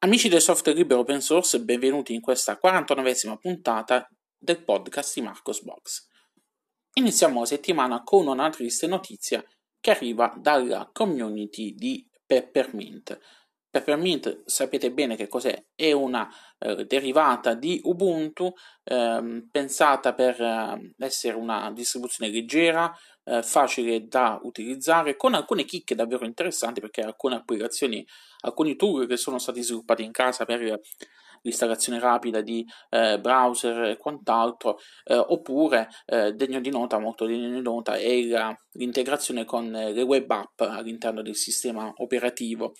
Amici del software libero open source, benvenuti in questa 49esima puntata del podcast di Marcos Box. Iniziamo la settimana con una triste notizia che arriva dalla community di Peppermint. Peppermint sapete bene che cos'è, è una eh, derivata di Ubuntu eh, pensata per eh, essere una distribuzione leggera, eh, facile da utilizzare, con alcune chicche davvero interessanti perché alcune applicazioni, alcuni tool che sono stati sviluppati in casa per l'installazione rapida di eh, browser e quant'altro, eh, oppure eh, degno di nota, molto degno di nota, è la, l'integrazione con le web app all'interno del sistema operativo.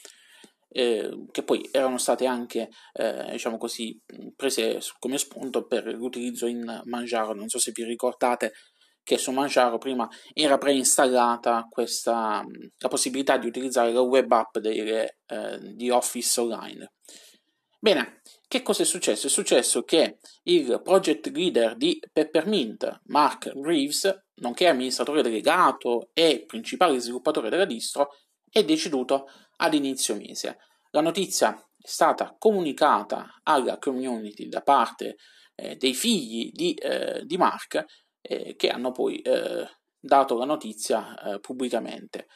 Eh, che poi erano state anche, eh, diciamo così, prese come spunto per l'utilizzo in Manjaro. Non so se vi ricordate che su Manjaro prima era preinstallata questa, la possibilità di utilizzare la web app delle, eh, di Office Online. Bene, che cosa è successo? È successo che il project leader di Peppermint, Mark Reeves, nonché amministratore delegato e principale sviluppatore della distro, è deceduto ad inizio mese. La notizia è stata comunicata alla community da parte eh, dei figli di, eh, di Mark eh, che hanno poi eh, dato la notizia eh, pubblicamente.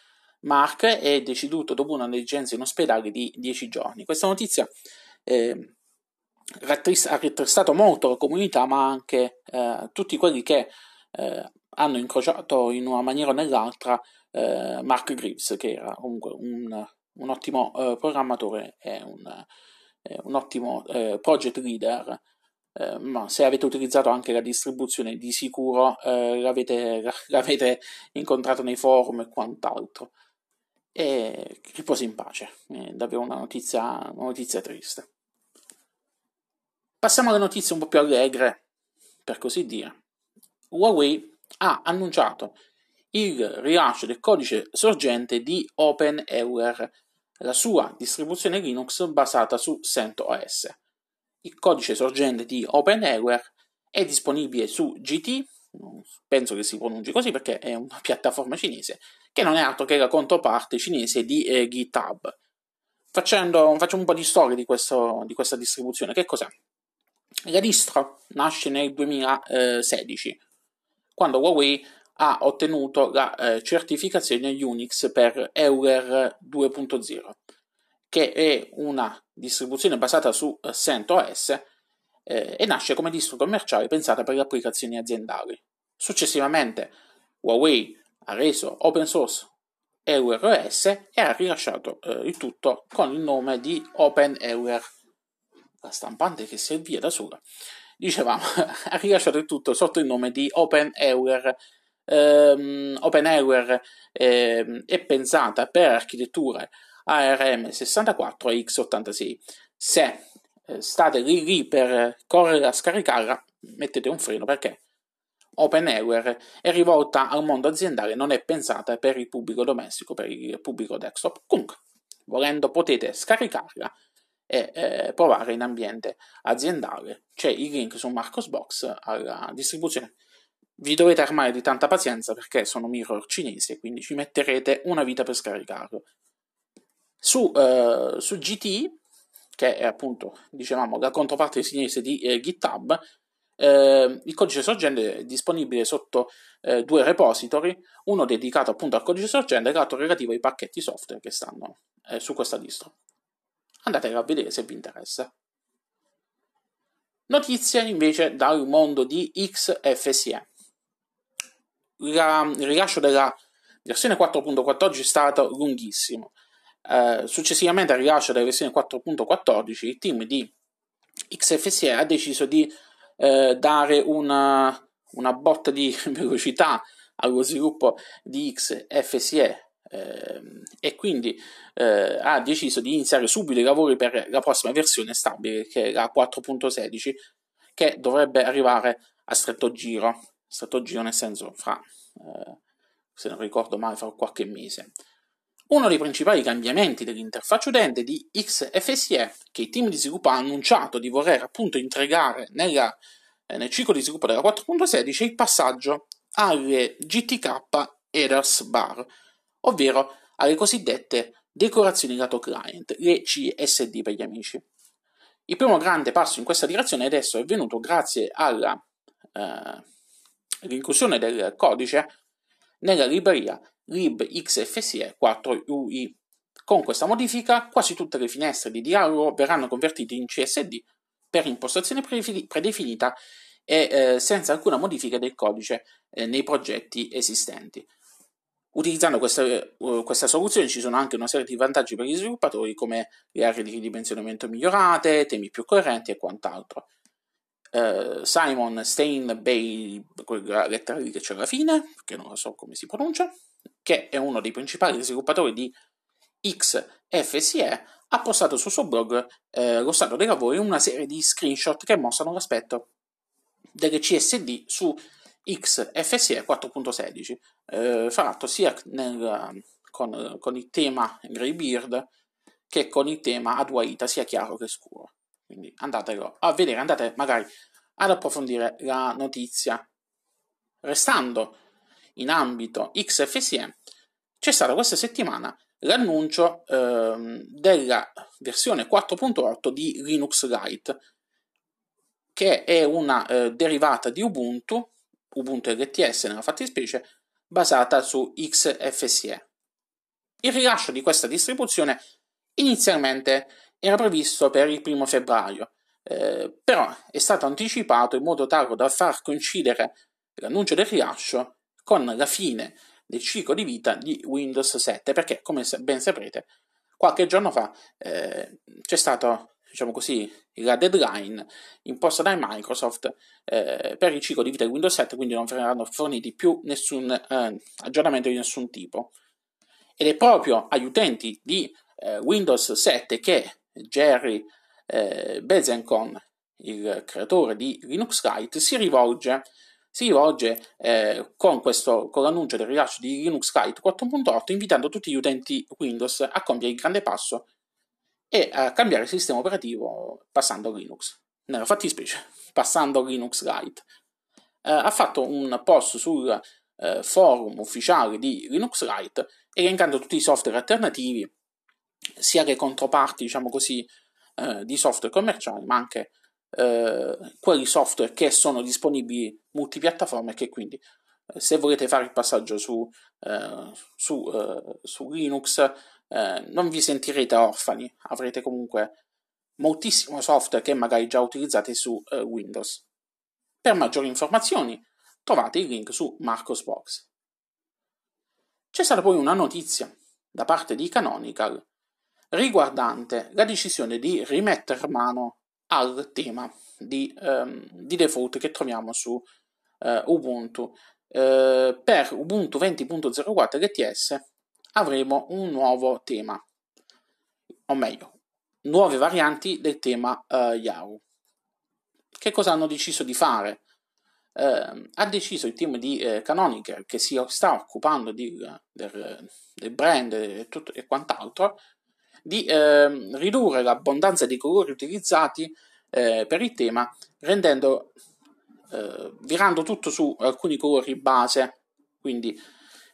Mark è deceduto dopo una negligenza in ospedale di 10 giorni. Questa notizia eh, ha rattristato molto la comunità, ma anche eh, tutti quelli che eh, hanno incrociato in una maniera o nell'altra eh, Mark Greaves, che era comunque un, un ottimo programmatore e un, un ottimo project leader eh, ma se avete utilizzato anche la distribuzione di sicuro eh, l'avete, l'avete, incontrato nei forum e quant'altro. E riposi in pace, è davvero una notizia, una notizia triste. Passiamo alle notizie un po' più allegre, per così dire. Huawei ha annunciato il rilascio del codice sorgente di OpenEuler, la sua distribuzione Linux basata su CentOS. Il codice sorgente di OpenEware è disponibile su GT, penso che si pronunci così perché è una piattaforma cinese, che non è altro che la controparte cinese di eh, GitHub. Facendo, facciamo un po' di storia di, questo, di questa distribuzione. Che cos'è? La distro nasce nel 2016, quando Huawei ha ottenuto la eh, certificazione Unix per Euler 2.0 che è una distribuzione basata su eh, CentOS eh, e nasce come distro commerciale pensata per le applicazioni aziendali. Successivamente Huawei ha reso open source EulerOS e ha rilasciato eh, il tutto con il nome di OpenEuler. La stampante che si avvia da sola. Dicevamo, ha rilasciato il tutto sotto il nome di OpenEuler. Um, OpenEuler eh, è pensata per architetture ARM64 e X86. Se eh, state lì, lì per correre a scaricarla, mettete un freno perché OpenEware è rivolta al mondo aziendale, non è pensata per il pubblico domestico, per il pubblico desktop. Comunque, volendo potete scaricarla e eh, provare in ambiente aziendale. C'è il link su Marcosbox alla distribuzione. Vi dovete armare di tanta pazienza perché sono mirror cinesi, quindi ci metterete una vita per scaricarlo. Su, uh, su GT, che è appunto, dicevamo, la controparte cinese di eh, GitHub, eh, il codice sorgente è disponibile sotto eh, due repository, uno dedicato appunto al codice sorgente e l'altro relativo ai pacchetti software che stanno eh, su questa distro. Andatela a vedere se vi interessa. Notizie invece dal mondo di XFSE. La, il rilascio della versione 4.14 è stato lunghissimo. Eh, successivamente al rilascio della versione 4.14, il team di XFSE ha deciso di uh, dare una, una, botta di velocità allo sviluppo di XFSE eh, e quindi eh, ha deciso di iniziare subito i lavori per la prossima versione stabile che è la 4.16 che dovrebbe arrivare a stretto giro. Stretto giro nel senso fra eh, se non ricordo male fra qualche mese uno dei principali cambiamenti dell'interfaccia utente di XFSE che il team di sviluppo ha annunciato di voler appunto integrare nella, eh, nel ciclo di sviluppo della 4.16 è il passaggio alle GTK Headers Bar, ovvero alle cosiddette decorazioni lato client, le CSD per gli amici. Il primo grande passo in questa direzione adesso è venuto grazie eh, l'inclusione del codice nella libreria libxfse 4UI. Con questa modifica quasi tutte le finestre di dialogo verranno convertite in CSD per impostazione predefinita e eh, senza alcuna modifica del codice eh, nei progetti esistenti. Utilizzando questa, uh, questa, soluzione ci sono anche una serie di vantaggi per gli sviluppatori come le aree di ridimensionamento migliorate, temi più coerenti e quant'altro. Uh, Simon Steinbay, quella lettera lì che c'è alla fine, che non so come si pronuncia, che è uno dei principali sviluppatori di XFSE, ha postato sul suo blog eh, lo stato dei lavori una serie di screenshot che mostrano l'aspetto delle CSD su XFSE 4.16, eh, fatto sia nel, con, con, il tema Greybeard che con il tema Adwaita, sia chiaro che scuro. Quindi andatelo a vedere, andate magari ad approfondire la notizia. Restando in ambito XFSE, c'è stata questa settimana l'annuncio ehm, della versione 4.8 di Linux Lite, che è una eh, derivata di Ubuntu, Ubuntu LTS nella fattispecie, basata su XFCE. Il rilascio di questa distribuzione inizialmente era previsto per il primo febbraio, eh, però è stato anticipato in modo tale da far coincidere l'annuncio del rilascio con la fine del ciclo di vita di Windows 7, perché come ben saprete, qualche giorno fa eh, c'è stato diciamo così, la deadline imposta da Microsoft eh, per il ciclo di vita di Windows 7, quindi non verranno forniti più nessun eh, aggiornamento di nessun tipo. Ed è proprio agli utenti di eh, Windows 7 che Jerry eh, Bezenkon, il creatore di Linux Lite, si rivolge, si rivolge eh, con, questo, con l'annuncio del rilascio di Linux Lite 4.8 invitando tutti gli utenti Windows a compiere il grande passo e a cambiare il sistema operativo passando Linux. Nella fattispecie, passando Linux Lite. Eh, ha fatto un post sul eh, forum ufficiale di Linux Lite elencando tutti i software alternativi, sia le controparti, diciamo così, eh, di software commerciali, ma anche eh, quelli software che sono disponibili multipiattaforma e che quindi eh, se volete fare il passaggio su, eh, su, su Linux eh, non vi sentirete orfani, avrete comunque moltissimo software che magari già utilizzate su eh, Windows. Per maggiori informazioni trovate il link su Marcosbox. C'è stata poi una notizia da parte di Canonical riguardante la decisione di rimettere mano al tema di, um, di default che troviamo su uh, Ubuntu. Uh, per Ubuntu 20.04 LTS avremo un nuovo tema, o meglio, nuove varianti del tema uh, Yaru. Che cosa hanno deciso di fare? Uh, ha deciso il team di uh, Canonical, che si sta occupando di, del, del, brand e, tutto, e quant'altro, di uh, ridurre l'abbondanza di colori utilizzati per il tema, rendendo, virando tutto su alcuni colori base, quindi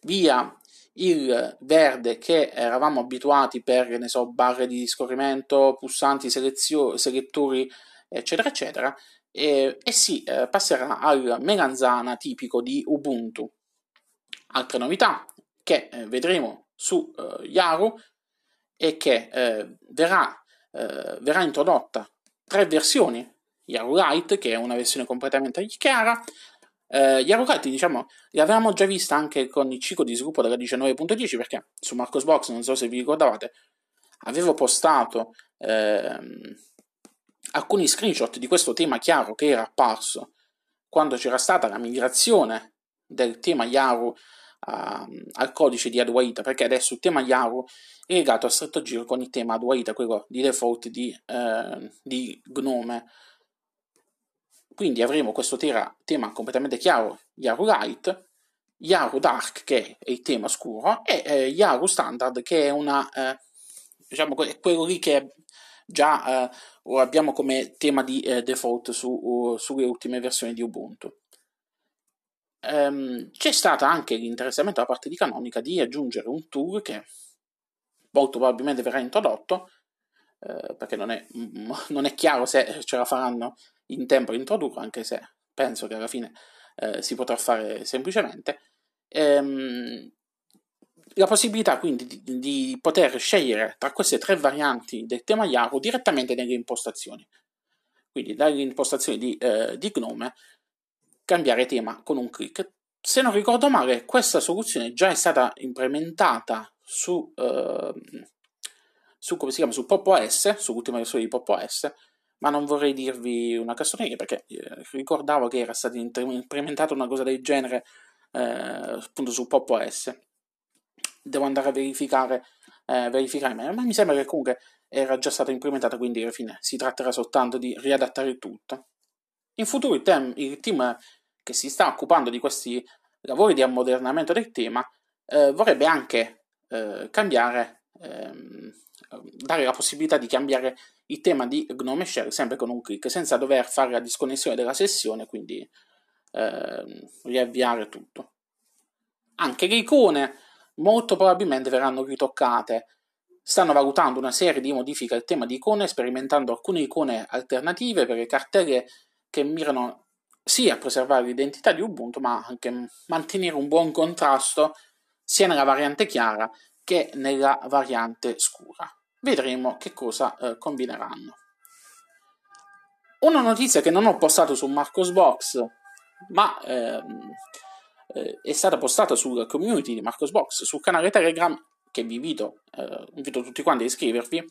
via il verde che eravamo abituati per, ne so, barre di scorrimento, pulsanti, selezio- selettori, eccetera, eccetera, e, e si eh, passerà al melanzana tipico di Ubuntu. Altre novità che eh, vedremo su eh, Yaru è che eh, verrà, eh, verrà introdotta. Tre versioni. Yaru Lite, che è una versione completamente chiara, eh, gli avvocati, diciamo, li avevamo già vista anche con il ciclo di sviluppo della 19.10 perché su Marcosbox, non so se vi ricordavate, avevo postato ehm, alcuni screenshot di questo tema chiaro che era apparso quando c'era stata la migrazione del tema Yaru uh, al codice di Adwaita, perché adesso il tema Yaru è legato a stretto giro con il tema Adwaita, quello di default di, uh, di Gnome quindi avremo questo tera, tema completamente chiaro, Yaru Light, Yaru Dark che è il tema scuro e eh, Yaru Standard che è una, eh, diciamo, quello lì che già eh, abbiamo come tema di eh, default su, uh, sulle ultime versioni di Ubuntu. Um, c'è stato anche l'interessamento da parte di Canonica di aggiungere un tool che molto probabilmente verrà introdotto eh, perché non è, non è, chiaro se ce la faranno in tempo a introdurlo, anche se penso che alla fine eh, si potrà fare semplicemente. Ehm, la possibilità quindi di, di, poter scegliere tra queste tre varianti del tema Yahoo direttamente nelle impostazioni. Quindi dalle impostazioni di, eh, di Gnome cambiare tema con un clic. Se non ricordo male, questa soluzione già è stata implementata su, eh, su come si chiama, su Pop OS, sull'ultima versione di Pop OS, ma non vorrei dirvi una cassoneria perché eh, ricordavo che era stata implementata una cosa del genere eh, appunto su Pop OS devo andare a verificare, eh, verificare meglio, ma mi sembra che comunque era già stata implementata, quindi alla fine si tratterà soltanto di riadattare tutto. In futuro il, tem- il team che si sta occupando di questi lavori di ammodernamento del tema eh, vorrebbe anche eh, cambiare, ehm, dare la possibilità di cambiare il tema di Gnome Share sempre con un clic, senza dover fare la disconnessione della sessione, quindi ehm, riavviare tutto. Anche le icone molto probabilmente verranno ritoccate. Stanno valutando una serie di modifiche al tema di icone, sperimentando alcune icone alternative per le cartelle che mirano sia a preservare l'identità di Ubuntu, ma anche mantenere un buon contrasto sia nella variante chiara che nella variante scura. Vedremo che cosa eh, combineranno. Una notizia che non ho postato su Marcosbox, ma ehm, eh, è stata postata sul community di Marcosbox, sul canale Telegram, che vi invito, eh, invito tutti quanti a iscrivervi,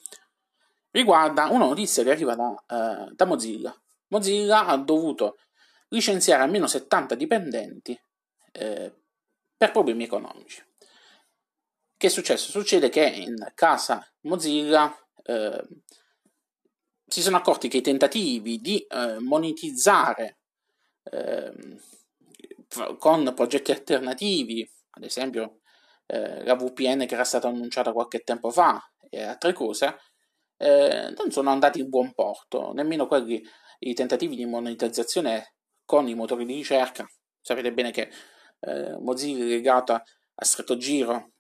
riguarda una notizia che arriva da, eh, da Mozilla. Mozilla ha dovuto licenziare almeno 70 dipendenti eh, per problemi economici. Che è successo? Succede che in casa Mozilla eh, si sono accorti che i tentativi di eh, monetizzare eh, con progetti alternativi, ad esempio eh, la VPN che era stata annunciata qualche tempo fa e altre cose, eh, non sono andati in buon porto, nemmeno quelli, i tentativi di monetizzazione con i motori di ricerca. Sapete bene che eh, Mozilla è legata a stretto giro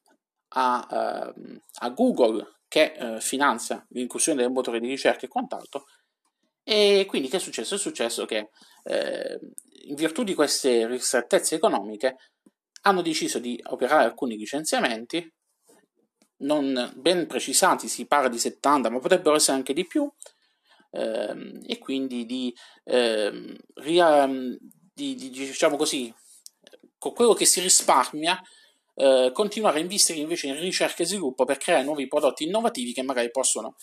a, uh, a Google che uh, finanzia l'inclusione del motore di ricerca e quant'altro. E quindi che è successo? È successo che eh, in virtù di queste ristrettezze economiche hanno deciso di operare alcuni licenziamenti non ben precisati, si parla di 70, ma potrebbero essere anche di più, ehm, e quindi di, ehm, ria, di, di, diciamo così, con quello che si risparmia, eh, continuare a investire invece in ricerca e sviluppo per creare nuovi prodotti innovativi che magari possono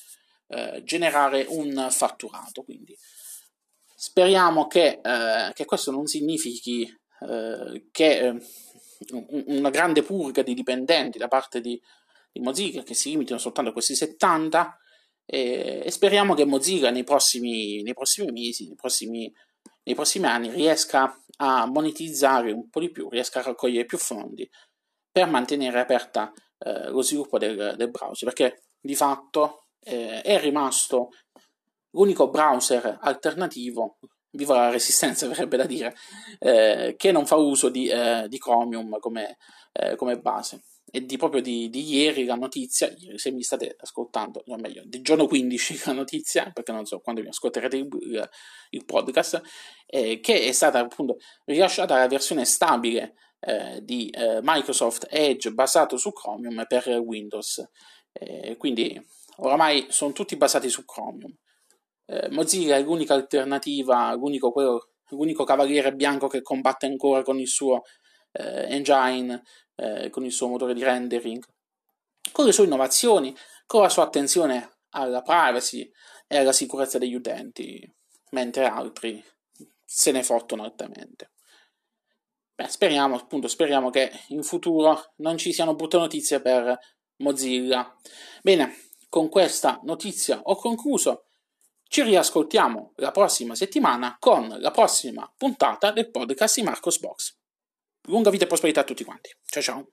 eh, generare un fatturato. Quindi speriamo che, eh, che questo non significhi eh, che eh, una grande purga di dipendenti da parte di, di Mozilla che si limitino soltanto a questi 70 e, e speriamo che Mozilla nei prossimi, nei prossimi mesi, nei prossimi, nei prossimi anni riesca a monetizzare un po' di più, riesca a raccogliere più fondi per mantenere aperta eh, lo sviluppo del, del, browser, perché di fatto eh, è rimasto l'unico browser alternativo, viva la resistenza verrebbe da dire, eh, che non fa uso di, eh, di Chromium come, eh, come, base. E di proprio di, di, ieri la notizia, se mi state ascoltando, o meglio, del giorno 15 la notizia, perché non so quando mi ascolterete il, il, il podcast, eh, che è stata appunto rilasciata la versione stabile eh, di eh, Microsoft Edge basato su Chromium per Windows. quindi oramai sono tutti basati su Chromium. Eh, Mozilla è l'unica alternativa, l'unico, quello, l'unico, cavaliere bianco che combatte ancora con il suo eh, engine, eh, con il suo motore di rendering, con le sue innovazioni, con la sua attenzione alla privacy e alla sicurezza degli utenti, mentre altri se ne fottono altamente. Beh, speriamo, appunto, speriamo che in futuro non ci siano brutte notizie per Mozilla. Bene, con questa notizia ho concluso. Ci riascoltiamo la prossima settimana con la prossima puntata del podcast di Marcos Box. Lunga vita e prosperità a tutti quanti. Ciao ciao.